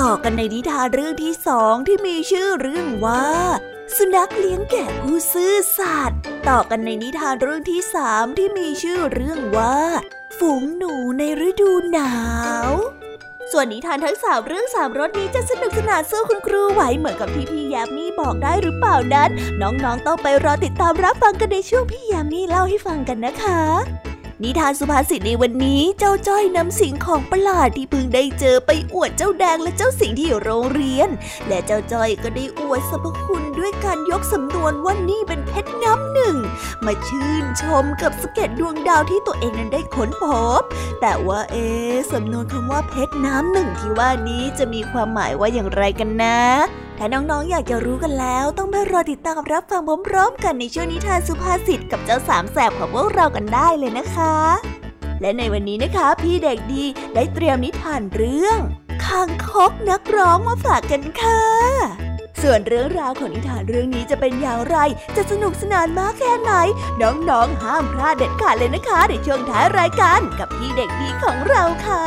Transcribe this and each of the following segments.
ต่อกันในนิทานเรื่องที่สองที่มีชื่อเรื่องว่า สุนัขเลี้ยงแกะผู้ซื่อสัตย์ต่อกันในนิทานเรื่องที่สามที่มีชื่อเรื่องว่า ฝูงหนูในฤดูหนาว ส่วนนิทานทั้งสามเรื่องสามรสนี้จะสนุกสนานสู้คุณครูไหวเหมือนกับที่พี่ยามีบอกได้หรือเปล่านั้น น้องๆต้องไปรอติดตามรับฟังกันในช่วงพี่ยามีเล่าให้ฟังกันนะคะ นิทานสุภาษิตในวันนี้เจ้าจ้อยนำสิ่งของประหลาดที่เพิ่งได้เจอไปอวดเจ้าแดงและเจ้าสิงที่โรงเรียน และเจ้าจ้อยก็ได้อวดสรรพคุณด้วยการยกสำนวนว่านี่เป็นเพชรน้ำหนึ่ง มาชื่นชมกับสเก็ตดวงดาวที่ตัวเองนั้นได้ค้นพบ แต่ว่าเอ๊สำนวนคำว่าเพชรน้ำหนึ่งที่ว่านี้จะมีความหมายว่าอย่างไรกันนะ ถ้าน้องๆออยากจะรู้กันแล้ว ต้องไปรอติดตามรับฟังพร้อมๆกันในช่วงนิทานสุภาษิตกับเจ้าสามแสบของพวกเรากันได้เลยนะคะ และในวันนี้นะคะพี่เด็กดีได้เตรียมนิทานเรื่องคางคกนักร้องมาฝากกันค่ะ ส่วนเรื่องราวของนิทานเรื่องนี้จะเป็นอย่างไร จะสนุกสนานมากแค่ไหน น้องๆห้ามพลาดเด็ดขาดเลยนะคะในช่วงท้ายรายการกับพี่เด็กดีของเราค่ะ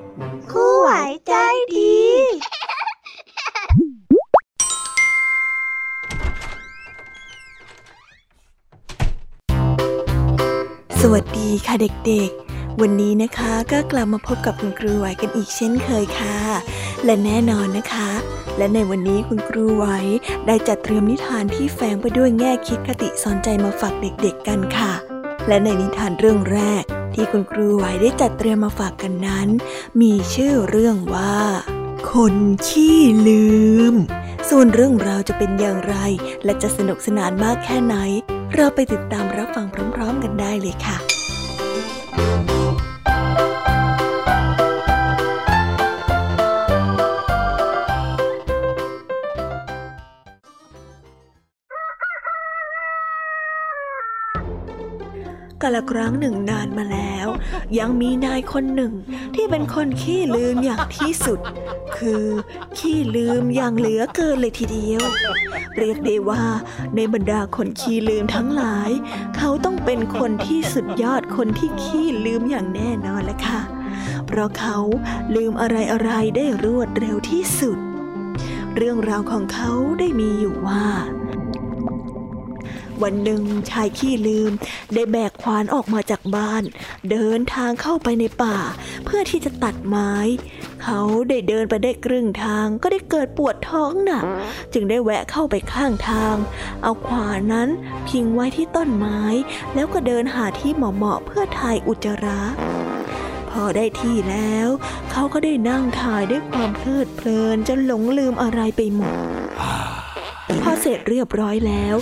ค่ะเด็กๆ วันนี้นะคะก็กลับมาพบกับคุณครูไหวกันอีกเช่นเคยค่ะ และแน่นอนนะคะ และในวันนี้คุณครูไหวได้จัดเตรียมนิทานที่แฝงไปด้วยแง่คิดคติสอนใจมาฝากเด็กๆกันค่ะ และในนิทานเรื่องแรก ที่คุณครูไหวได้จัดเตรียมมาฝากกันนั้น มีชื่อเรื่องว่า คนขี้ลืม ส่วนเรื่องราวจะเป็นอย่างไร และจะสนุกสนานมากแค่ไหนเราไปติดตามรับฟังพร้อมๆกันได้เลยค่ะ Thank you. กาละครั้งหนึ่งนานมาแล้ว ยังมีนายคนหนึ่งที่เป็นคนขี้ลืมอย่างที่สุด คือขี้ลืมอย่างเหลือเกินเลยทีเดียว เรียกได้ว่าในบรรดาคนขี้ลืมทั้งหลาย เขาต้องเป็นคนที่สุดยอดคนที่ขี้ลืมอย่างแน่นอนแหละค่ะ เพราะเขาลืมอะไรอะไรได้รวดเร็วที่สุด เรื่องราวของเขาได้มีอยู่ว่า วันหนึ่งชายขี้ลืม ได้แบกขวานออกมาจากบ้าน เดินทางเข้าไปในป่า เพื่อที่จะตัดไม้ เขาได้เดินไปได้ครึ่งทางก็ได้เกิดปวดท้องหนักจึงได้แวะเข้าไปข้างทาง เอาขวานนั้นพิงไว้ที่ต้นไม้ แล้วก็เดินหาที่เหมาะๆเพื่อถ่ายอุจจาระพอได้ที่แล้ว เขาก็ได้นั่งถ่ายด้วยความเพลิดเพลินจนหลงลืมอะไรไปหมด อเสร็จเรียบร้อยแล้ว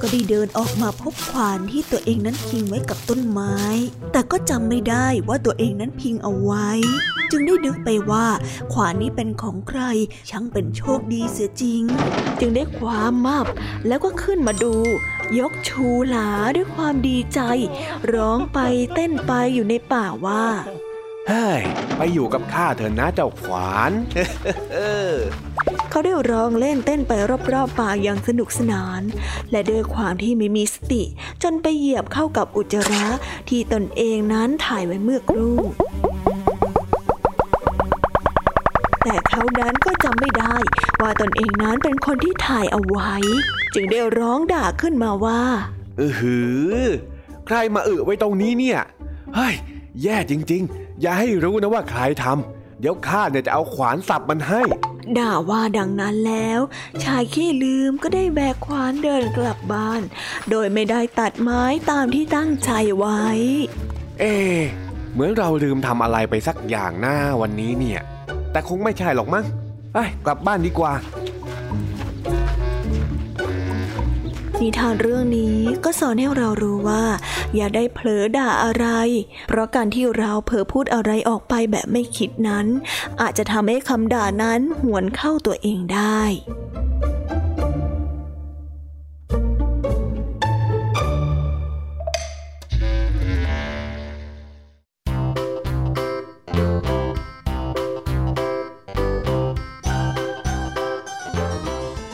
ก็ได้เดินออกมาพบขวานที่ตัวเองนั้นพิงไว้กับต้นไม้ แต่ก็จำไม่ได้ว่าตัวเองนั้นพิงเอาไว้ จึงได้นึกไปว่าขวานนี้เป็นของใคร ช่างเป็นโชคดีเสียจริง จึงได้คว้ามับแล้วก็ขึ้นมาดู ยกชูหลาด้วยความดีใจ ร้องไปเต้นไปอยู่ในป่าว่า เฮ้ย ไปอยู่กับข้าเถอะนะเจ้าขวาน เขาได้ร้องเล่นเต้นไปรอบๆป่าอย่างสนุกสนาน และด้วยความที่ไม่มีสติ จนไปเหยียบเข้ากับอุจจาระที่ตนเองนั้นถ่ายไว้เมื่อครู่แต่เขานั้นก็จำไม่ได้ ว่าตนเองนั้นเป็นคนที่ถ่ายเอาไว้ จึงได้ร้องด่าขึ้นมาว่า เออหือ ใครมาเอึไว้ตรงนี้เนี่ย เฮ้ย แย่จริง ๆ อย่าให้รู้นะว่าใครทำเดี๋ยวข้าเนี่ยจะเอาขวานสับมันให้ ด่าว่าดังนั้นแล้ว ชายขี้ลืมก็ได้แบกขวานเดินกลับบ้าน โดยไม่ได้ตัดไม้ตามที่ตั้งใจไว้ เอ๊เหมือนเราลืมทำอะไรไปสักอย่างหน้าวันนี้เนี่ย แต่คงไม่ใช่หรอกมั้งไปกลับบ้านดีกว่า นิทานเรื่องนี้ก็สอนให้เรารู้ว่า อย่าได้เผลอด่าอะไร เพราะการที่เราเผลอพูดอะไรออกไปแบบไม่คิดนั้น อาจจะทำให้คำด่านั้นหวนเข้าตัวเองได้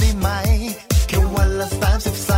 ได้ไหมแค่วันละสามสิบส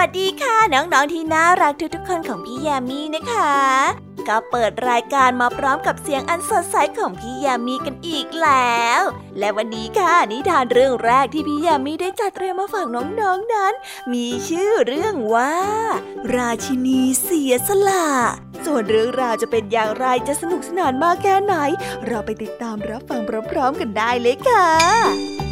สวัสดีค่ะ น้องๆที่น่ารักทุกๆคนของพี่ยามีนะคะ ก็เปิดรายการมาพร้อมกับเสียงอันสดใสของพี่ยามีกันอีกแล้ว และวันนี้ค่ะนิทานเรื่องแรกที่พี่ยามีได้จัดเตรียมมาฝากน้องๆนนั้น มีชื่อเรื่องว่า ราชินีเสียสละส่วนเรื่องราวจะเป็นอย่างไรจะสนุกสนานมากแค่ไหน เราไปติดตามรับฟังพร้อมๆกันได้เลยค่ะ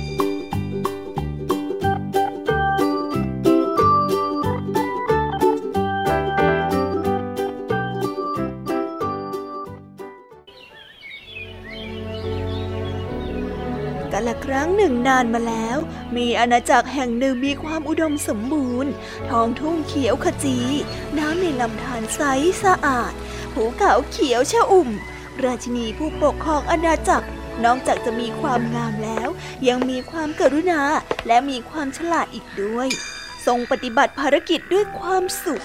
รั้งหนึ่งนานมาแล้ว มีอาณาจักรแห่งหนึ่งมีความอุดมสมบูรณ์ ท้องทุ่งเขียวขจี น้ำในลำธารใสสะอาด ภูเขาเขียวชอุ่ม ราชินีผู้ปกครองอาณาจักร นอกจากจะมีความงามแล้ว ยังมีความกรุณาและมีความฉลาดอีกด้วย ทรงปฏิบัติภารกิจด้วยความสุข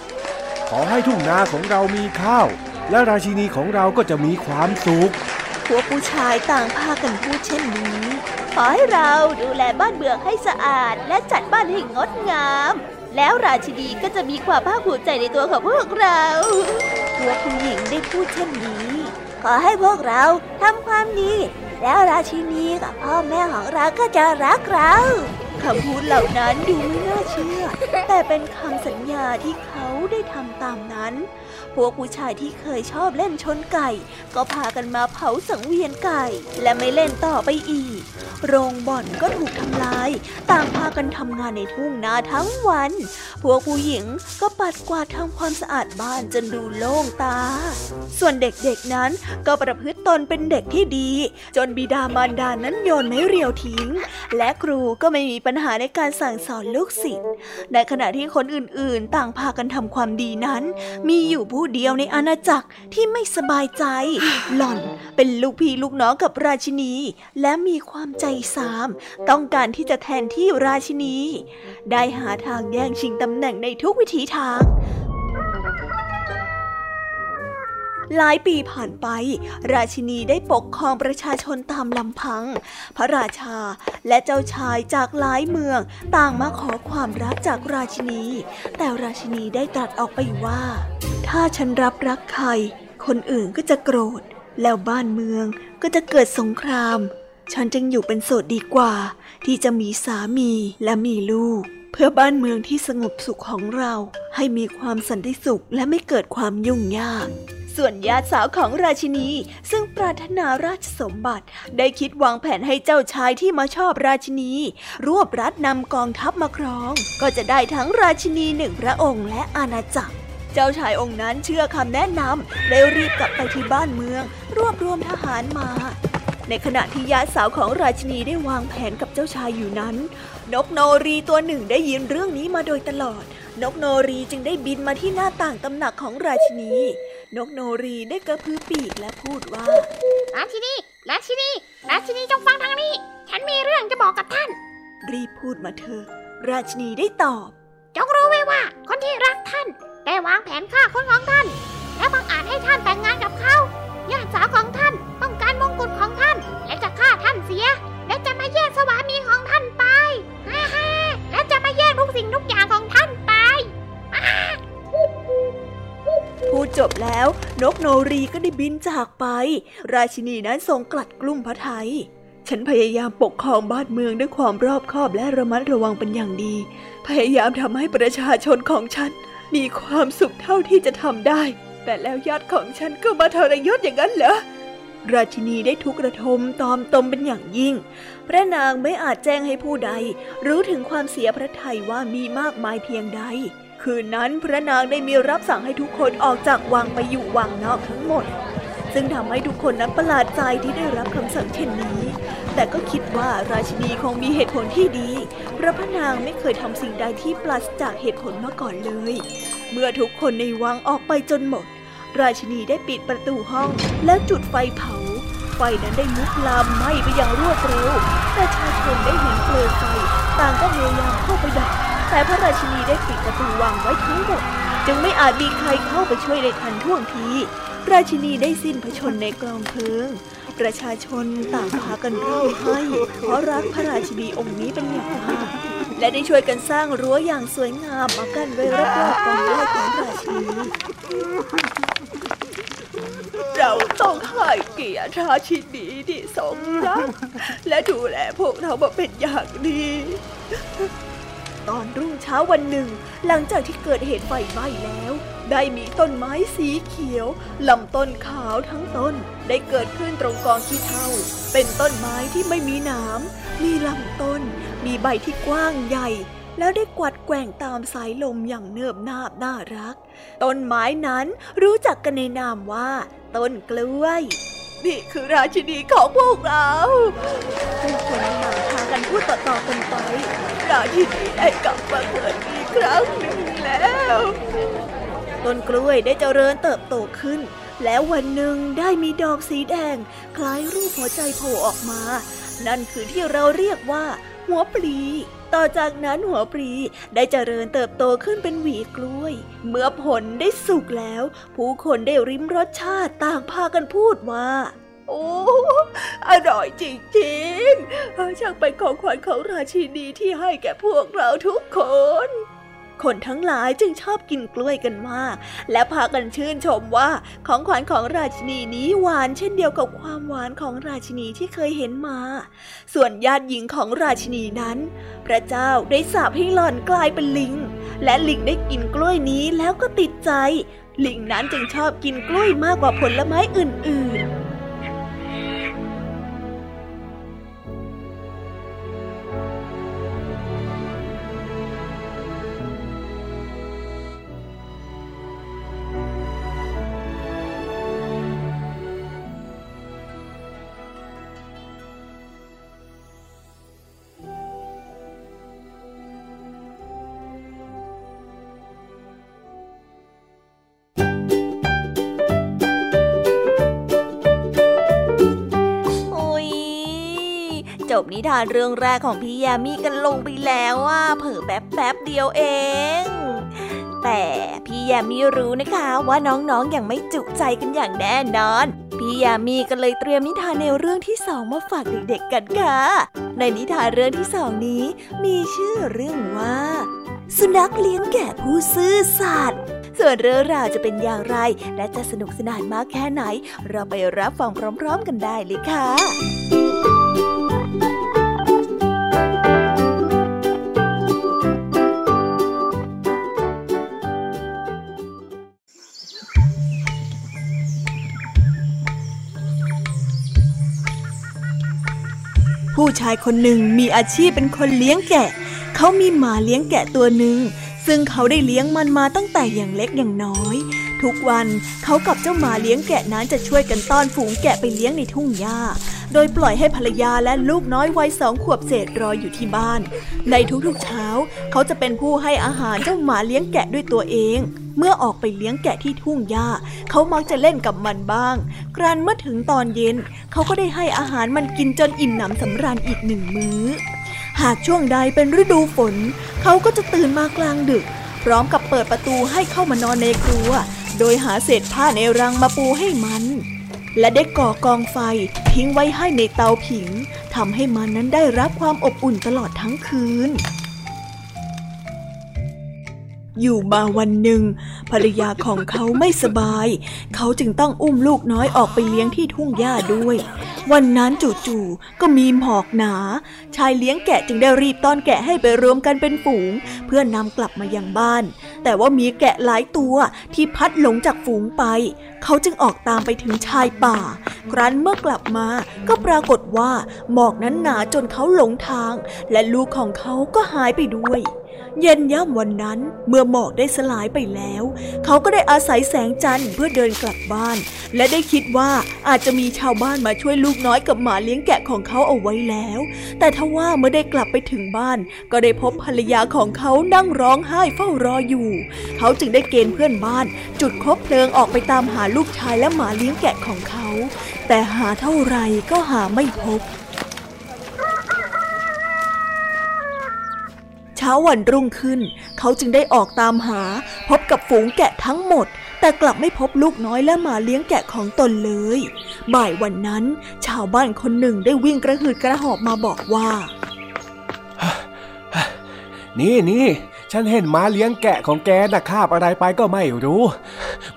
ขอให้ทุ่งนาของเรามีข้าว และราชินีของเราก็จะมีความสุข พวกผู้ชายต่างพากันพูดเช่นนี้ ขอให้เราดูแลบ้านเบือกให้สะอาด และจัดบ้านให้งดงาม แล้วราชินีก็จะมีความภาคภูมิใจในตัวของพวกเราพวกผู้หญิงได้พูดเช่นนี้ ขอให้พวกเราทำความดี แล้วราชินีกับพ่อแม่ของเราก็จะรักเราคำพูดเหล่านั้นดูไม่น่าเชื่อ แต่เป็นคำสัญญาที่เขาได้ทำตามนั้น พวกผู้ชายที่เคยชอบเล่นชนไก่ ก็พากันมาเผาสังเวียนไก่ และไม่เล่นต่อไปอีก โรงบ่อนก็ถูกทำลาย ต่างพากันทำงานในทุ่งนาทั้งวัน พวกผู้หญิงก็ปัดกวาดทำความสะอาดบ้านจนดูโล่งตา ส่วนเด็กๆนั้นก็ประพฤติตนเป็นเด็กที่ดี จนบิดามารดานั้นโยนไม้เรียวทิ้ง และครูก็ไม่มีปัญหาในการสั่งสอนลูกศิษย์ในขณะที่คนอื่นๆ ต่างพากันทำความดีนั้น มีอยู่ผู้เดียวในอาณาจักรที่ไม่สบายใจ หล่อนเป็นลูกพี่ลูกน้องกับราชินี และมีความใจสาม ต้องการที่จะแทนที่ราชินี ได้หาทางแย่งชิงตำแหน่งในทุกวิถีทาง หลายปีผ่านไป ราชินีได้ปกครองประชาชนตามลำพัง พระราชาและเจ้าชายจากหลายเมืองต่างมาขอความรักจากราชินี แต่ราชินีได้ตรัสออกไปว่า ถ้าฉันรับรักใคร คนอื่นก็จะโกรธ แล้วบ้านเมืองก็จะเกิดสงคราม ฉันจึงอยู่เป็นโสดดีกว่า ที่จะมีสามีและมีลูกเพื่อบ้านเมืองที่สงบสุขของเราให้มีความสันติสุขและไม่เกิดความยุ่งยาก ส่วนญาติสาวของราชินี ซึ่งปรารถนาราชสมบัติ ได้คิดวางแผนให้เจ้าชายที่มาชอบราชินี รวบรัดนำกองทัพมาครอง ก็จะได้ทั้งราชินีหนึ่งพระองค์และอาณาจักรเจ้าชายองค์นั้นเชื่อคำแนะนำเลยรีบกลับไปที่บ้านเมือง รวบรวมทหารมา ในขณะที่ญาติสาวของราชินีได้วางแผนกับเจ้าชายอยู่นั้น นกโนรีตัวหนึ่งได้ยินเรื่องนี้มาโดยตลอด นกโนรีจึงได้บินมาที่หน้าต่างตำหนักของราชินี นกโนรีได้กระพือปีกและพูดว่า ราชินีราชินีราชินีจงฟังทางนี้ ฉันมีเรื่องจะบอกกับท่าน รีบพูดมาเถอะราชินีได้ตอบ จงรู้ไว้ว่า คนที่รักท่านได้วางแผนฆ่าคนของท่าน และบังอาจให้ท่านแต่งงานกับเขาญาติสาวของท่านต้องการมงกุฎของท่าน และจะฆ่าท่านเสีย และจะมาแย่งสวามีของท่านไปฮ่าฮ่าและจะมาแย่งทุกสิ่งทุกอย่างของท่านไปฮ่า พูดจบแล้วนกโนรีก็ได้บินจากไป ราชินีนั้นทรงกลัดกลุ้มพระไทยฉันพยายามปกครองบ้านเมืองด้วยความรอบคอบและระมัดระวังเป็นอย่างดี พยายามทำให้ประชาชนของฉัน มีความสุขเท่าที่จะทำได้ แต่แล้วญาติของฉันก็มาทรยศอย่างนั้นเหรอราชินีได้ทุกระทมตอมตมเป็นอย่างยิ่ง พระนางไม่อาจแจ้งให้ผู้ใด รู้ถึงความเสียพระทัยว่ามีมากมายเพียงใด คืนนั้นพระนางได้มีรับสั่งให้ทุกคนออกจากวังไปอยู่วังนอกทั้งหมด ซึ่งทำให้ทุกคนนั้นประหลาดใจที่ได้รับคำสั่งเช่นนี้ แต่ก็คิดว่าราชินีคงมีเหตุผลที่ดี เพราะพระนางไม่เคยทำสิ่งใดที่ปราศจากเหตุผลมาก่อนเลย เมื่อทุกคนในวังออกไปจนหมด ราชินีได้ปิดประตูห้องแล้วจุดไฟเผา ไฟนั้นได้ลุกลามไหม้ไปอย่างรวดเร็ว ประชาชนได้เห็นเปลวไฟต่างก็พยายามเข้าไปดับ แต่พระราชินีได้ปิดประตูวังไว้ทั้งหมด จึงไม่อาจมีใครเข้าไปช่วยได้ทันท่วงที ราชินีได้สิ้นพระชนในกลองเพลิง ประชาชนต่างพากันร้องไห้เพราะรักพระราชินีองค์นี้เป็นอย่างมากและได้ช่วยกันสร้างรั้วอย่างสวยงามมากั้นไว้รอบๆกองไล่ของราชินี เราต้องให้เกียรติราชินีที่ทรงรัก และดูแลพวกเรามาเป็นอย่างดีตอนรุ่งเช้าวันหนึ่ง หลังจากที่เกิดเหตุไฟไหม้แล้ว ได้มีต้นไม้สีเขียวลำต้นขาวทั้งต้น ได้เกิดขึ้นตรงกองขี้เถ้าเป็นต้นไม้ที่ไม่มีหนามมีลำต้น มีใบที่กว้างใหญ่ แล้วได้กวัดแกว่งตามสายลมอย่างเนิบนาบน่ารัก ต้นไม้นั้นรู้จักกันในนามว่า ต้นกล้วย นี่คือราชินีของพวกเราผู้คนในหนังพากันพูดต่อๆกันไป ราชินีได้กลับมาเกิดอีกครั้งหนึ่งแล้วต้นกล้วยได้เจริญเติบโตขึ้น แล้ววันหนึ่งได้มีดอกสีแดง คล้ายรูปหัวใจโผล่ออกมา นั่นคือที่เราเรียกว่า หัวปลี ต่อจากนั้นหัวปลีได้เจริญเติบโตขึ้นเป็นหวีกล้วย เมื่อผลได้สุกแล้ว ผู้คนได้ริมรสชาติต่างพากันพูดว่าโอ้ อร่อยจริงๆช่างเป็นของขวัญของราชินีที่ให้แก่พวกเราทุกคน คนทั้งหลายจึงชอบกินกล้วยกันมาก และพากันชื่นชมว่าของขวัญของราชินีนี้หวานเช่นเดียวกับความหวานของราชินีที่เคยเห็นมา ส่วนญาติหญิงของราชินีนั้น พระเจ้าได้สาปให้หล่อนกลายเป็นลิง และลิงได้กินกล้วยนี้แล้วก็ติดใจ ลิงนั้นจึงชอบกินกล้วยมากกว่าผลไม้อื่นๆ นิทานเรื่องแรกของพี่ยามีกันลงไปแล้วอะเผลอแป๊บแป๊บเดียวเอง แต่พี่ยามีรู้นะคะว่าน้องๆออย่างไม่จุใจกันอย่างแน่นอน พี่ยามีก็เลยเตรียมนิทานแนวเรื่องที่สองมาฝากเด็กๆกันค่ะ ในนิทานเรื่องที่สองนี้ มีชื่อเรื่องว่า สุนัขเลี้ยงแก่ผู้ซื่อสัตย์ส่วนเรื่องราวจะเป็นอย่างไร และจะสนุกสนานมากแค่ไหน เราไปรับฟังพร้อม ๆ กันได้เลยค่ะ ผู้ชายคนหนึ่งมีอาชีพเป็นคนเลี้ยงแกะ เขามีหมาเลี้ยงแกะตัวหนึ่ง ซึ่งเขาได้เลี้ยงมันมาตั้งแต่อย่างเล็กอย่างน้อย ทุกวันเขากับเจ้าหมาเลี้ยงแกะนั้นจะช่วยกันต้อนฝูงแกะไปเลี้ยงในทุ่งหญ้า โดยปล่อยให้ภรรยาและลูกน้อยวัยสองขวบเศษรออยู่ที่บ้าน ในทุกๆเช้า เขาจะเป็นผู้ให้อาหารเจ้าหมาเลี้ยงแกะด้วยตัวเอง เมื่อออกไปเลี้ยงแกะที่ทุ่งหญ้า เขามักจะเล่นกับมันบ้าง ครั้นเมื่อถึงตอนเย็น เขาก็ได้ให้อาหารมันกินจนอิ่มหนำสำราญอีกหนึ่งมื้อ หากช่วงใดเป็นฤดูฝน เขาก็จะตื่นมากลางดึก พร้อมกับเปิดประตูให้เข้ามานอนในครัว โดยหาเศษผ้าในรังมาปูให้มันและได้ก่อกองไฟทิ้งไว้ให้ในเตาผิงทำให้มันนั้นได้รับความอบอุ่นตลอดทั้งคืน อยู่มาวันหนึ่ง ภรรยาของเขาไม่สบาย เขาจึงต้องอุ้มลูกน้อยออกไปเลี้ยงที่ทุ่งหญ้าด้วย วันนั้นจู่ๆก็มีหมอกหนา ชายเลี้ยงแกะจึงได้รีบต้อนแกะให้ไปรวมกันเป็นฝูง เพื่อนนำกลับมายังบ้าน แต่ว่ามีแกะหลายตัวที่พัดหลงจากฝูงไป เขาจึงออกตามไปถึงชายป่า ครั้นเมื่อกลับมาก็ปรากฏว่าหมอกนั้นหนาจนเขาหลงทาง และลูกของเขาก็หายไปด้วย เย็นย่ำวันนั้นเมื่อหมอกได้สลายไปแล้ว เขาก็ได้อาศัยแสงจันทร์เพื่อเดินกลับบ้าน และได้คิดว่าอาจจะมีชาวบ้านมาช่วยลูกน้อยกับหมาเลี้ยงแกะของเขาเอาไว้แล้ว แต่ทว่าเมื่อได้กลับไปถึงบ้าน ก็ได้พบภรรยาของเขานั่งร้องไห้เฝ้ารออยู่ เขาจึงได้เกณฑ์เพื่อนบ้าน จุดคบเพลิงออกไปตามหาลูกชายและหมาเลี้ยงแกะของเขา แต่หาเท่าไรก็หาไม่พบ ช้าวันรุ่งขึ้น เขาจึงได้ออกตามหา พบกับฝูงแกะทั้งหมด แต่กลับไม่พบลูกน้อยและหมาเลี้ยงแกะของตนเลย บ่ายวันนั้น ชาวบ้านคนหนึ่งได้วิ่งกระหืดกระหอบมาบอกว่า นี่นี่ฉันเห็นม้าเลี้ยงแกะของแกน่ะคาบอะไรไปก็ไม่รู้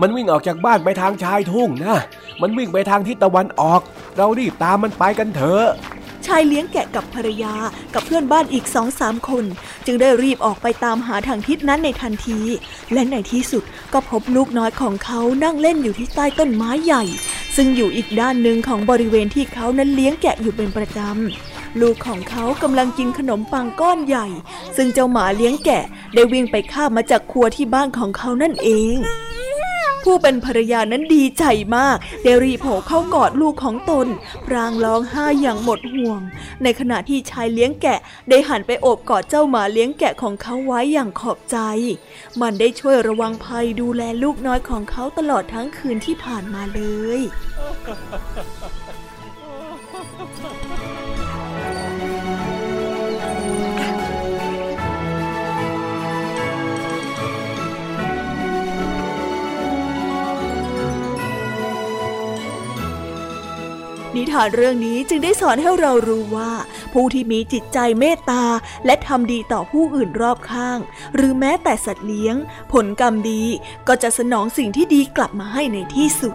มันวิ่งออกจากบ้านไปทางชายทุ่งนะ มันวิ่งไปทางทิศตะวันออก เรารีบตามมันไปกันเถอะ ชายเลี้ยงแกะกับภรรยากับเพื่อนบ้านอีกสองสามคน จึงได้รีบออกไปตามหาทางทิศนั้นในทันที และในที่สุดก็พบลูกน้อยของเขานั่งเล่นอยู่ที่ใต้ต้นไม้ใหญ่ ซึ่งอยู่อีกด้านหนึ่งของบริเวณที่เขานั้นเลี้ยงแกะอยู่เป็นประจำลูกของเขากำลังกินขนมปังก้อนใหญ่ ซึ่งเจ้าหมาเลี้ยงแกะได้วิ่งไปคาบมาจากครัวที่บ้านของเขานั่นเอง ผู้เป็นภรรยานั้นดีใจมากได้รีโผเข้ากอดลูกของตน พรางร้องไห้อย่างหมดห่วง ในขณะที่ชายเลี้ยงแกะได้หันไปโอบกอดเจ้าหมาเลี้ยงแกะของเขาไว้อย่างขอบใจ มันได้ช่วยระวังภัยดูแลลูกน้อยของเขาตลอดทั้งคืนที่ผ่านมาเลย นิทานเรื่องนี้จึงได้สอนให้เรารู้ว่า ผู้ที่มีจิตใจเมตตา และทำดีต่อผู้อื่นรอบข้าง หรือแม้แต่สัตว์เลี้ยง ผลกรรมดีก็จะสนองสิ่งที่ดีกลับมาให้ในที่สุด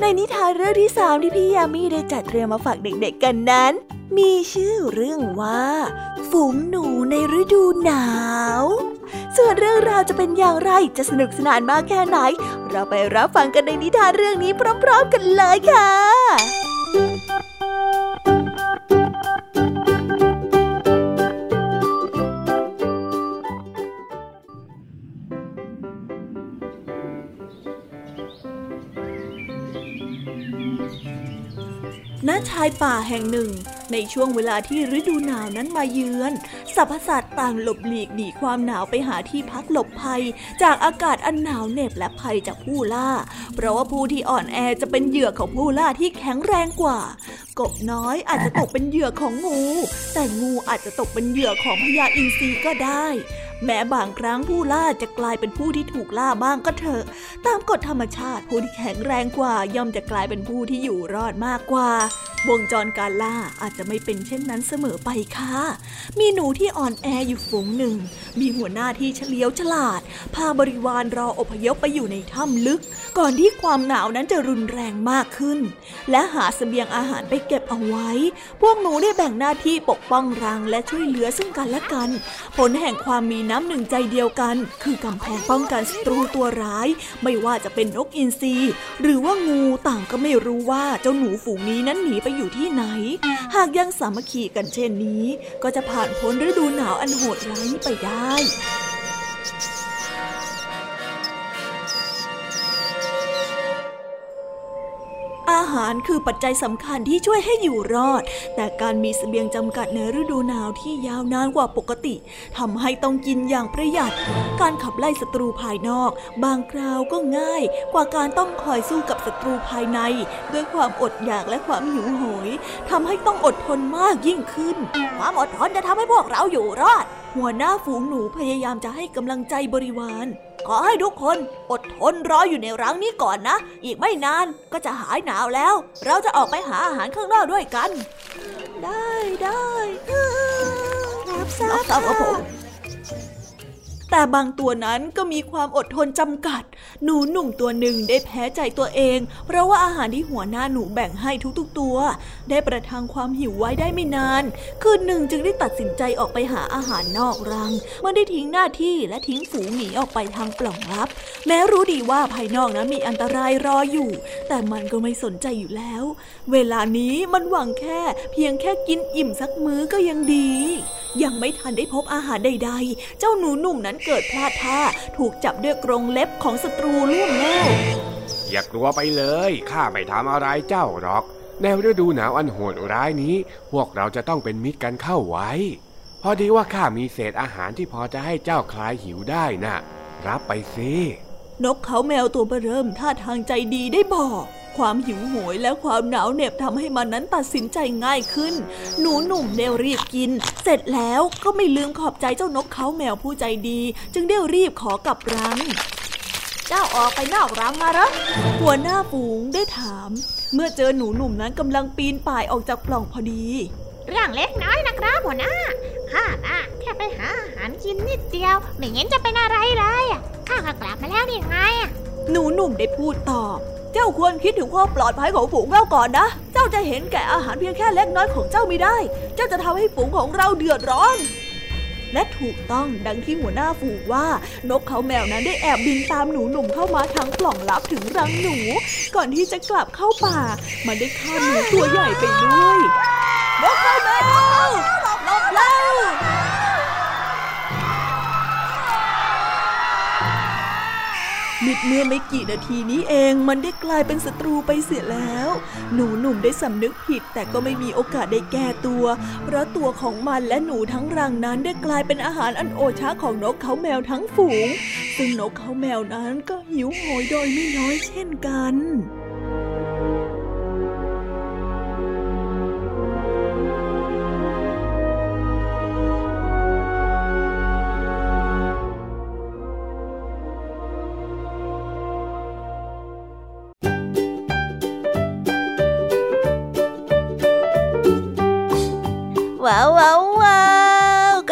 ในนิทานเรื่องที่สามที่พี่ยามีได้จัดเตรียมมาฝากเด็กๆกันนั้น มีชื่อเรื่องว่า ฝูงหนูในฤดูหนาว ส่วนเรื่องราวจะเป็นอย่างไรจะสนุกสนานมากแค่ไหน เราไปรับฟังกันในนิทานเรื่องนี้พร้อม ๆ กันเลยค่ะ ชายป่าแห่งหนึ่ง ในช่วงเวลาที่ฤดูหนาวนั้นมาเยือนสรรพสัตว์ต่างหลบหลีกหนีความหนาวไปหาที่พักหลบภัย จากอากาศอันหนาวเหน็บและภัยจากผู้ล่า เพราะว่าผู้ที่อ่อนแอจะเป็นเหยื่อของผู้ล่าที่แข็งแรงกว่า กบน้อยอาจจะตกเป็นเหยื่อของงู แต่งูอาจจะตกเป็นเหยื่อของพญาอินทรีก็ได้ แม้บางครั้งผู้ล่าจะกลายเป็นผู้ที่ถูกล่าบ้างก็เถอะ ตามกฎธรรมชาติผู้ที่แข็งแรงกว่าย่อมจะกลายเป็นผู้ที่อยู่รอดมากกว่า วงจรการล่าอาจจะไม่เป็นเช่นนั้นเสมอไปค่ะ มีหนูที่อ่อนแออยู่ฝูงหนึ่ง มีหัวหน้าที่เฉลียวฉลาด พาบริวารรออพยพไปอยู่ในถ้ำลึก ก่อนที่ความหนาวนั้นจะรุนแรงมากขึ้น และหาสเสบียงอาหารไปเก็บเอาไว้ พวกหนูได้แบ่งหน้าที่ปกป้องรังและช่วยเหลือซึ่งกันและกัน ผลแห่งความมีน้ำหนึ่งใจเดียวกัน คือกำแพงป้องกันศัตรูตัวร้าย ไม่ว่าจะเป็นนกอินทรีหรือว่างูต่างก็ไม่รู้ว่าเจ้าหนูฝูงนี้นั้นหนีไปอยู่ที่ไหน หากยังสามัคคีกันเช่นนี้ ก็จะผ่านพ้นฤดูหนาวอันโหดร้ายไปได้าหารคือปัจจัยสำคัญที่ช่วยให้อยู่รอด แต่การมีสเสบียงจำกัดในฤดูหนาวที่ยาวนานกว่าปกติทำให้ต้องกินอย่างประหยัด การขับไล่ศัตรูภายนอก บางคราวก็ง่าย กว่าการต้องคอยสู้กับศัตรูภายใน ด้วยความอดอยากและความหิวโหยทำให้ต้องอดทนมากยิ่งขึ้น ความอดทนจะทำให้พวกเราอยู่รอด หัวหน้าฝูงหนูพยายามจะให้กำลังใจบริวาร ขอให้ทุกคนอดทนรออยู่ในรังนี้ก่อนนะ อีกไม่นานก็จะหายหนาวแล้ว เราจะออกไปหาอาหารข้างนอกด้วยกัน ได้ได้รับทราบครับผม แต่บางตัวนั้นก็มีความอดทนจำกัด หนูหนุ่มตัวหนึ่งได้แพ้ใจตัวเอง เพราะว่าอาหารที่หัวหน้าหนูแบ่งให้ทุกๆตัว ได้ประทังความหิวไว้ได้ไม่นาน คืนหนึ่งจึงได้ตัดสินใจออกไปหาอาหารนอกรังเมื่อได้ทิ้งหน้าที่และทิ้งฝูงหนีออกไปทางปล่องลับ แม้รู้ดีว่าภายนอกนั้นมีอันตรายรออยู่ แต่มันก็ไม่สนใจอยู่แล้ว เวลานี้มันหวังแค่ เพียงแค่กินอิ่มสักมื้อก็ยังดี ยังไม่ทันได้พบอาหารใดๆ เจ้าหนูหนุ่มนั้นเกิดพลาดท่าถูกจับด้วยกรงเล็บของศัตรูล่วงแล้วอย่ากลัวไปเลย ข้าไม่ทำอะไรเจ้าหรอกแนวฤดูหนาวอันโหดร้ายนี้ พวกเราจะต้องเป็นมิตรกันเข้าไว้ พอดีว่าข้ามีเศษอาหารที่พอจะให้เจ้าคลายหิวได้นะ่ะ รับไปสิ นกเขาแมวตัวเริ่มท่าทางใจดีได้บอก ความหิวโหยและความหนาวเหน็บทำให้มันนั้นตัดสินใจง่ายขึ้น หนูหนุ่มเดวรีบกิน เสร็จแล้วก็ไม่ลืมขอบใจเจ้านกเขาแมวผู้ใจดี จึงเดวรีบขอกลับรัง เจ้าออกไปนอกรังมาหรอหัวหน้าฝูงได้ถาม เมื่อเจอหนูหนุ่มนั้นกำลังปีนป่ายออกจากปล่องพอดี เรื่องเล็กน้อยนะครับหัวหน้า ข้าน่ะแค่ไปหาอาหารกินนิดเดียว ไม่เห็นจะเป็นอะไรเลยข้าก็กลับมาแล้วนี่ไง หนูหนุ่มได้พูดตอบ เจ้าควรคิดถึงความปลอดภัยของฝูงเราก่อนนะ เจ้าจะเห็นแก่อาหารเพียงแค่เล็กน้อยของเจ้าไม่ได้ เจ้าจะทำให้ฝูงของเราเดือดร้อน และถูกต้องดังที่หัวหน้าฝูงว่า นกเขาแมวนั้นได้แอบบินตามหนูหนุ่มเข้ามาทางปล่องลับถึงรังหนู ก่อนที่จะกลับเข้าป่า มันได้ฆ่าหนูตัวใหญ่ไปด้วยนกเขาแมวหลบแล้ มิดเมื่อไม่กี่นาทีนี้เองมันได้กลายเป็นศัตรูไปเสียแล้ว หนูหนุ่มได้สำนึกผิดแต่ก็ไม่มีโอกาสได้แก้ตัว เพราะตัวของมันและหนูทั้งรังนั้นได้กลายเป็นอาหารอันโอชะของนกเขาแมวทั้งฝูง ซึ่งนกเขาแมวนั้นก็หิวโหยโดยไม่น้อยเช่นกัน wow wow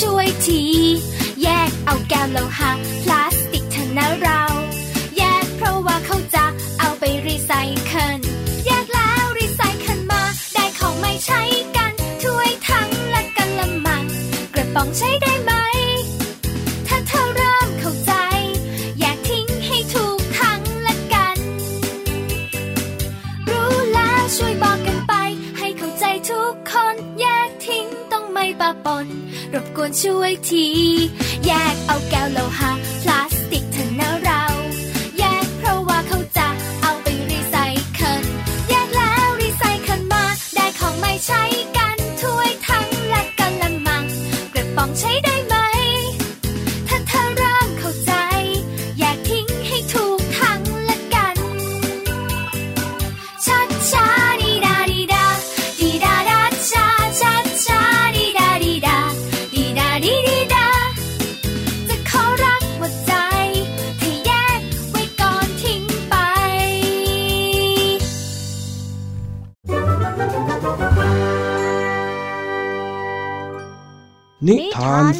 ช่วยที แยกเอาแก้วโลหะพลาสติกเถอะนะเรา แยกเพราะว่าเขาจะเอาไปรีไซเคิลแยกแล้วรีไซเคิลมา ได้ของไม่ใช้กันถ้วยทั้งและกันละมังกระป๋องใช้ได้ วนช่วยที แยกเอาแก้วโลหะ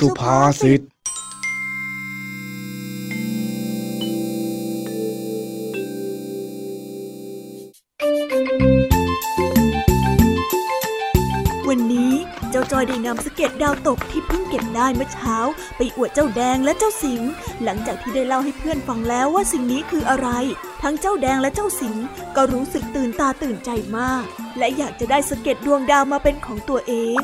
สุภาษิตวันนี้เจ้าจอยได้นำสเก็ตดาวตกที่เพิ่งเก็บได้เมื่อเช้า ไปอวดเจ้าแดงและเจ้าสิงหลังจากที่ได้เล่าให้เพื่อนฟังแล้วว่าสิ่งนี้คืออะไร ทั้งเจ้าแดงและเจ้าสิงก็รู้สึกตื่นตาตื่นใจมาก และอยากจะได้สเก็ตดวงดาวมาเป็นของตัวเอง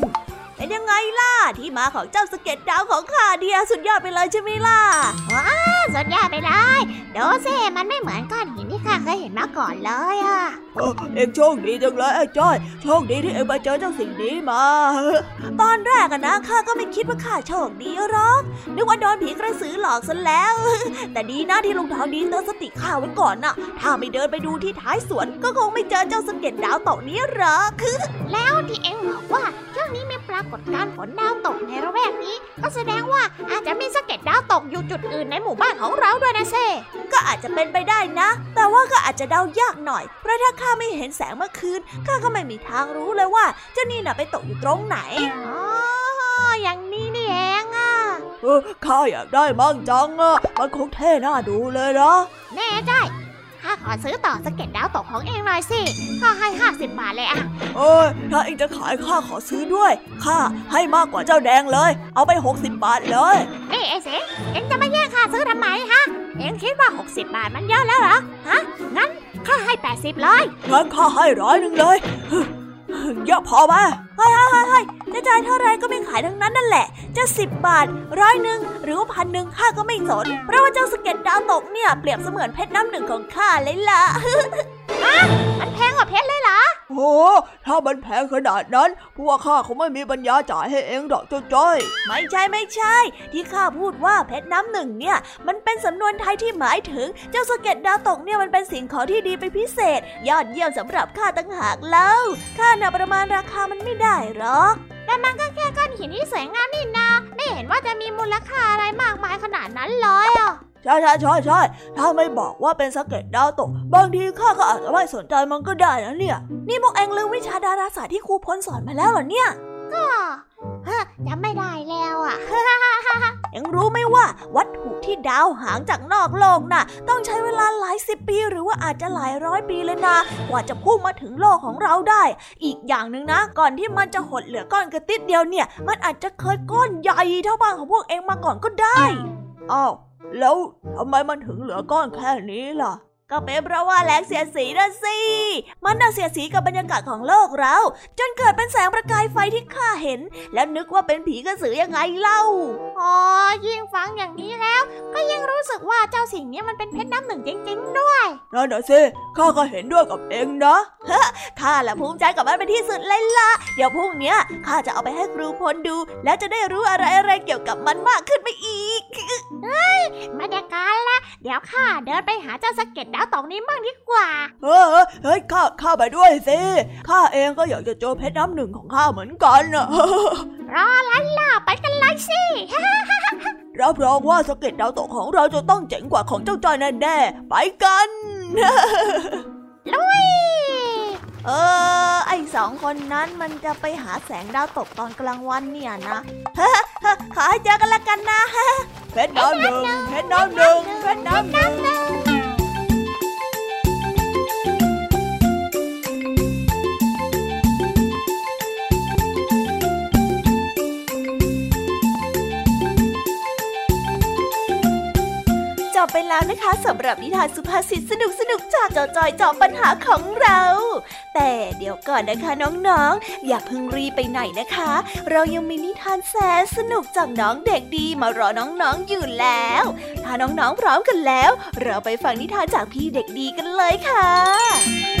เป็นยังไงล่ะ ที่มาของเจ้าสเก็ตดาวของข้าเดียสุดยอดไปเลยใช่ไหมล่ะ ว้าวสุดยอดไปเลยดูสิมันไม่เหมือนก้อนหินที่ข้าเคยเห็นมาก่อนเลยอะเออเอ็งโชคดีจังเลยไอ้จ้อยโชคดีที่เอ็งมาเจอเจ้าสิ่งนี้มา ตอนแรกอะนะข้าก็ไม่คิดว่าข้าโชคดีหรอกนึกว่าโดนผีกระสือหลอกซะแล้ว แต่ดีนะที่ลุงทองดีเตือนสติข้าไว้ก่อนน่ะ ถ้าไม่เดินไปดูที่ท้ายสวนก็คงไม่เจอเจ้าสะเก็ดดาวตกนี้หรอกแล้วที่เอ็งบอกว่าช่วงนี้มีปรากฏการณ์ฝนดาวตกในระแวกนี้ ก็แสดงว่าอาจจะมีสะเก็ดดาวตกอยู่จุดอื่นในหมู่บ้านของเราด้วยนะเซก็อาจจะเป็นไปได้นะ แต่ว่าก็อาจจะเดายากหน่อย เพราะถ้าข้าไม่เห็นแสงเมื่อคืนข้าก็ไม่มีทางรู้เลยว่าเจ้านี่น่ะไปตกอยู่ตรงไหนอ๋ออย่างนี้นี่เองอะเออข้าอยากได้มั่งจังอะมันคงเท่น่าดูเลยนะแน่ใจ ข้าขอซื้อต่อสะเก็ตดาวตกของเองหน่อยสิข้าให้ห้าสิบบาทเลยอะเอ้ยถ้าเองจะขายข้าขอซื้อด้วยข้าให้มากกว่าเจ้าแดงเลย เอาไป60บาทเลยนี่ไอ้เสงเอ็งจะมาแย่งข้าซื้อทำไมฮะเอ็งคิดว่า60บาทมันเยอะแล้วเหรอฮะงั้นข้าให้80เลยงั้นข้าให้ร้อยหนึ่งเลยเยอะพอไหมเฮ้ยเฮ้ยเฮ้ยเฮ้ยจะจ่ายเท่าไรก็ไม่ขายทั้งนั้นนั่นแหละ จะสิบบาทร้อยหนึ่งหรือว่าพันหนึ่งข้าก็ไม่สน เพราะว่าเจ้าสะเก็ตดาวตกเนี่ยเปรียบเสมือนเพชรน้ำหนึ่งของข้าเลยล่ะมันแพงกว่าเพชรเลยเหรอ โอ้ถ้ามันแพงขนาดนั้น พวกข้าคงไม่มีปัญญาจ่ายให้เองดอกจ้อย ไม่ใช่ไม่ใช่ ที่ข้าพูดว่าเพชรน้ำหนึ่งเนี่ย มันเป็นสำนวนไทยที่หมายถึง เจ้าสะเก็ดดาวตกเนี่ยมันเป็นสิ่งของที่ดีเป็นพิเศษ ยอดเยี่ยมสำหรับข้าตั้งหากเล่าข้าน่ะประมาณราคามันไม่ได้หรอกแต่มันก็แค่ก้อนหินที่สวยงามนี่นาไม่เห็นว่าจะมีมูลค่าอะไรมากมายขนาดนั้นเลยอะใช่ใช่ใช่ใช่ถ้าไม่บอกว่าเป็นสะเก็ดดาวตก บางทีข้าก็อาจจะไม่สนใจมันก็ได้นะเนี่ย นี่พวกเองลืมวิชาดาราศาสตร์ที่ครูพลสอนมาแล้วเหรอเนี่ย ก็เฮ้อจำไม่ได้แล้วอะ เอ็งรู้ไหมว่าวัตถุที่ดาวหางจากนอกโลกน่ะ ต้องใช้เวลาหลายสิบปี หรือว่าอาจจะหลายร้อยปีเลยนะกว่าจะพุ่งมาถึงโลกของเราได้ อีกอย่างหนึ่งนะ ก่อนที่มันจะหดเหลือก้อนกระติดเดียวเนี่ย มันอาจจะเคยก้อนใหญ่เท่าบ้านของพวกเองมาก่อนก็ได้อ้าวแล้วทำไมมันถึงเหลือก้อนแค่นี้ล่ะ ก็เป็นเพราะว่าแรงเสียสีนะสิ มันน่ะเสียสีกับบรรยากาศของโลกเรา จนเกิดเป็นแสงประกายไฟที่ข้าเห็น แล้วนึกว่าเป็นผีกระสือยังไงเล่า อ๋อ ยิ่งฟังอย่างนี้แล้ว ก็ยิ่งรู้สึกว่าเจ้าสิ่งนี้มันเป็นเพชรน้ำหนึ่งจริงๆด้วยนั่นน่ะสิ ข้าก็เห็นด้วยกับเองนะฮะข้าละภูมิใจกับมันเป็นที่สุดเลยล่ะ เดี๋ยวพรุ่งเนี้ยข้าจะเอาไปให้ครูพลดู แล้วจะได้รู้อะไรอะไรเกี่ยวกับมันมากขึ้นไปอีกบรรยากาศละ เดี๋ยวข้าเดินไปหาเจ้าสะเก็ดดาวตองนี้มั่งดีกว่า เออเฮ้ยข้าข้าไปด้วยสิข้าเองก็อยากจะเจอเพชรน้ำหนึ่งของข้าเหมือนกันนะรออะไรล่ะไปกันเลยสิรับรองว่าสะเก็ดดาวตกของเราจะต้องเจ๋งกว่าของเจ้าจ้อยแน่ๆไปกันลุยเออ ไอสองคนนั้นมันจะไปหาแสงดาวตกตอนกลางวันเนี่ยนะขอให้เจอกันละกันนะเพชรน้ำหนึ่งเพชรน้ำหนึ่งเพชรน้ำหนึ่ง บไปแล้วนะคะสำหรับนิทานสุภาษิตสนุกสนุกจากจอจอยจอบปัญหาของเรา แต่เดี๋ยวก่อนนะคะน้องๆอย่าเพิ่งรีไปไหนนะคะ เรายังมีนิทานแสนสนุกจากน้องเด็กดีมารอน้องๆอยู่แล้ว ถ้าน้องๆพร้อมกันแล้ว เราไปฟังนิทานจากพี่เด็กดีกันเลยค่ะ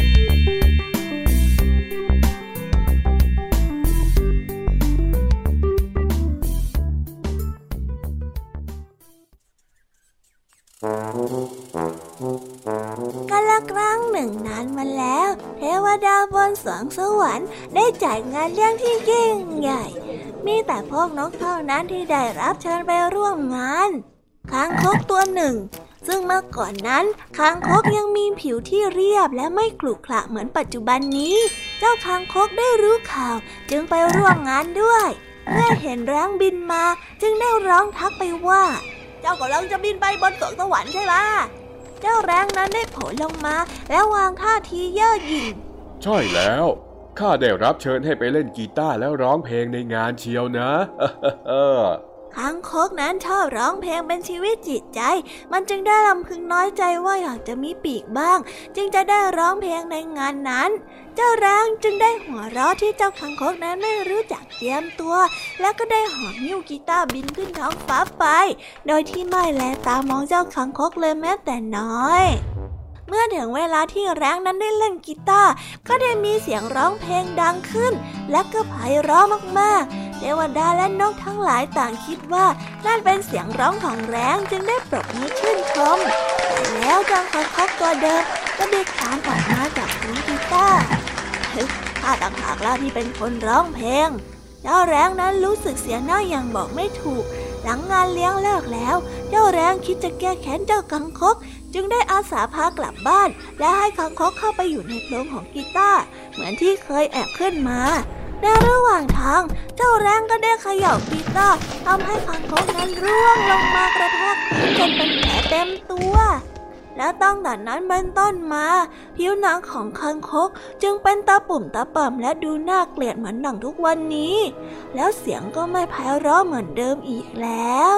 เทวดาบนสวงสวรรค์ได้จัดงานเลี้ยงที่ยิ่งใหญ่ มีแต่พวกนกเท่านั้นที่ได้รับเชิญไปร่วมงานคางคกตัวหนึ่ง ซึ่งเมื่อก่อนนั้นคางคกยังมีผิวที่เรียบและไม่ขรุขระเหมือนปัจจุบันนี้ เจ้าคางคกได้รู้ข่าวจึงไปร่วมงานด้วยเมื่อเห็นร้างบินมาจึงได้ร้องทักไปว่า เจ้ากำลังจะบินไปบนสวงสวรรค์ใช่ไหม เจ้าแรงนั้นได้โผล่ลงมา แล้ววางท่าทีเย่อหยิ่งใช่แล้ว ข้าได้รับเชิญให้ไปเล่นกีตาร์แล้วร้องเพลงในงานเชียวนะ คางคกนั้นชอบร้องเพลงเป็นชีวิตจิตใจ มันจึงได้ลำพึงน้อยใจว่าอยากจะมีปีกบ้าง จึงจะได้ร้องเพลงในงานนั้น เจ้าแรงจึงได้หัวเราะที่เจ้าคางคกนั้นไม่รู้จักเตรียมตัว แล้วก็ได้หอบนิ้วกีตาร์บินขึ้นท้องฟ้าไป โดยที่ไม่แลตามองเจ้าคางคกเลยแม้แต่น้อยเมื่อถึงเวลาที่แรงนั้นได้เล่นกีตาร์ก็ได้มีเสียงร้องเพลงดังขึ้น และก็ไพเราะมากๆ เทวดาและนกทั้งหลายต่างคิดว่านั่นเป็นเสียงร้องของแรงจึงได้ปรบมือชื่นชมแต่แล้วจ้าคางคกตัวเดิมก็ได้คลานออกมาจากพื้นกีตาร์ข้าต่างหากล้วที่เป็นคนร้องเพลงเจ้าแรงนั้นรู้สึกเสียหน้าอย่างบอกไม่ถูก หลังงานเลี้ยงเลิกแล้ว เจ้าแรงคิดจะแก้แค้นเจ้ากังคก จึงได้อาสาพากลับบ้าน และให้คังคกเข้าไปอยู่ในโพรงของกีตาร์เหมือนที่เคยแอบขึ้นมา ในระหว่างทาง เจ้าแรงก็ได้เขย่ากีตอร์ทำให้คังคกนั้นร่วงลงมากระแทกจนเป็นแผลเต็มตัว แล้วตั้งแต่นั้นเป็นต้นมา ผิวหนังของคังคกจึงเป็นตาปุ่มตาป่ำและดูน่าเกลียดเหมือนหนังทุกวันนี้ แล้วเสียงก็ไม่ไพเราะเหมือนเดิมอีกแล้ว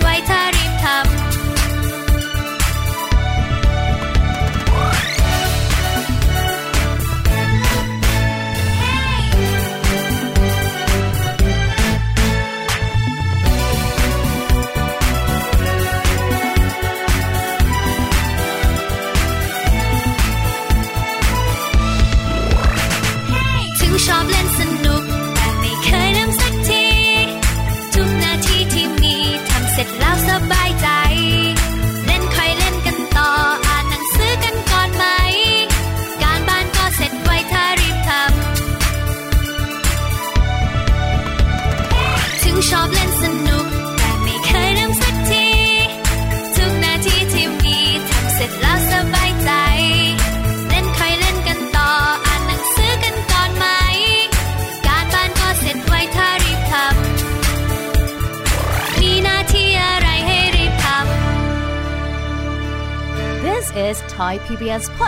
ไวถ้า CBS Plus.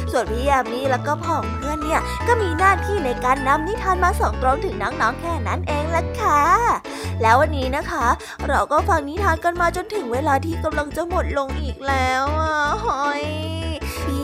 ส่วนพี่ยามีแล้วก็พ่องเพื่อนเนี่ยก็มีหน้าที่ในการนำนิทานมาส่งตรงถึงน้องๆแค่นั้นเองละค่ะ แล้ววันนี้นะคะ เราก็ฟังนิทานกันมาจนถึงเวลาที่กำลังจะหมดลงอีกแล้วอะหอย